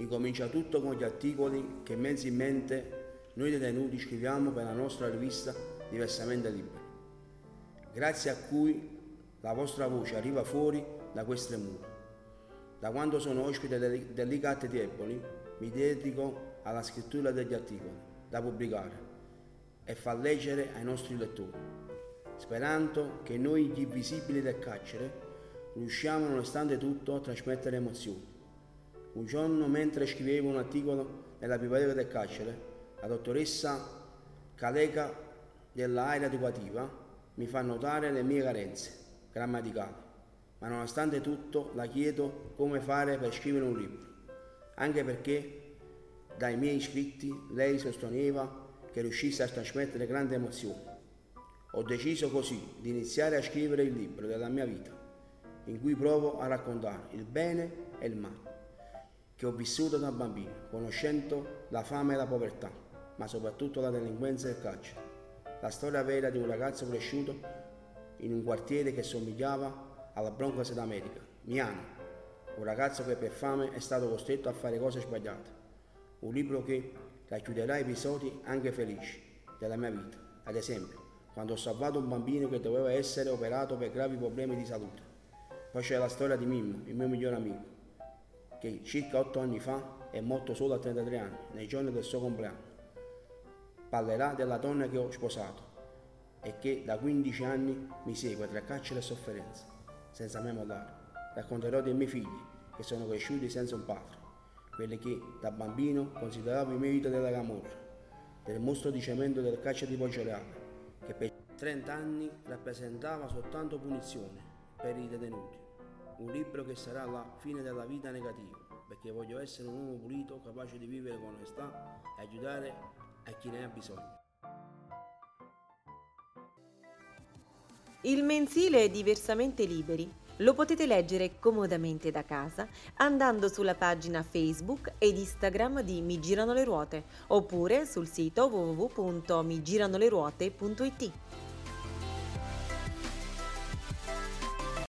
Incomincia tutto con gli articoli che mensilmente noi detenuti scriviamo per la nostra rivista Diversamente Liberi, grazie a cui la vostra voce arriva fuori da queste mura. Da quando sono ospite delicati e deboli, mi dedico alla scrittura degli articoli da pubblicare e far leggere ai nostri lettori, sperando che noi gli invisibili del carcere riusciamo nonostante tutto a trasmettere emozioni. Un giorno mentre scrivevo un articolo nella biblioteca del carcere, la dottoressa Caleca dell'area educativa mi fa notare le mie carenze grammaticali, ma nonostante tutto la chiedo come fare per scrivere un libro, anche perché dai miei scritti lei sosteneva che riuscisse a trasmettere grandi emozioni. Ho deciso così di iniziare a scrivere il libro della mia vita, in cui provo a raccontare il bene e il male che ho vissuto da bambino, conoscendo la fame e la povertà, ma soprattutto la delinquenza e il carcere. La storia vera di un ragazzo cresciuto in un quartiere che somigliava alla Broncos d'America, Miano, un ragazzo che per fame è stato costretto a fare cose sbagliate. Un libro che racchiuderà episodi anche felici della mia vita, ad esempio, quando ho salvato un bambino che doveva essere operato per gravi problemi di salute. Poi c'è la storia di Mimmo, il mio migliore amico, che circa otto anni fa è morto solo a 33 anni, nei giorni del suo compleanno. Parlerà della donna che ho sposato e che da 15 anni mi segue tra carcere e sofferenza, senza mai mollare. Racconterò dei miei figli che sono cresciuti senza un padre, quelli che da bambino consideravo i miei della camorra, del mostro di cemento del carcere di Poggioreale, che per 30 anni rappresentava soltanto punizione per i detenuti. Un libro che sarà la fine della vita negativa, perché voglio essere un uomo pulito, capace di vivere con onestà e aiutare a chi ne ha bisogno. Il mensile è diversamente liberi. Lo potete leggere comodamente da casa andando sulla pagina Facebook ed Instagram di Mi Girano le Ruote oppure sul sito www.migiranoleruote.it.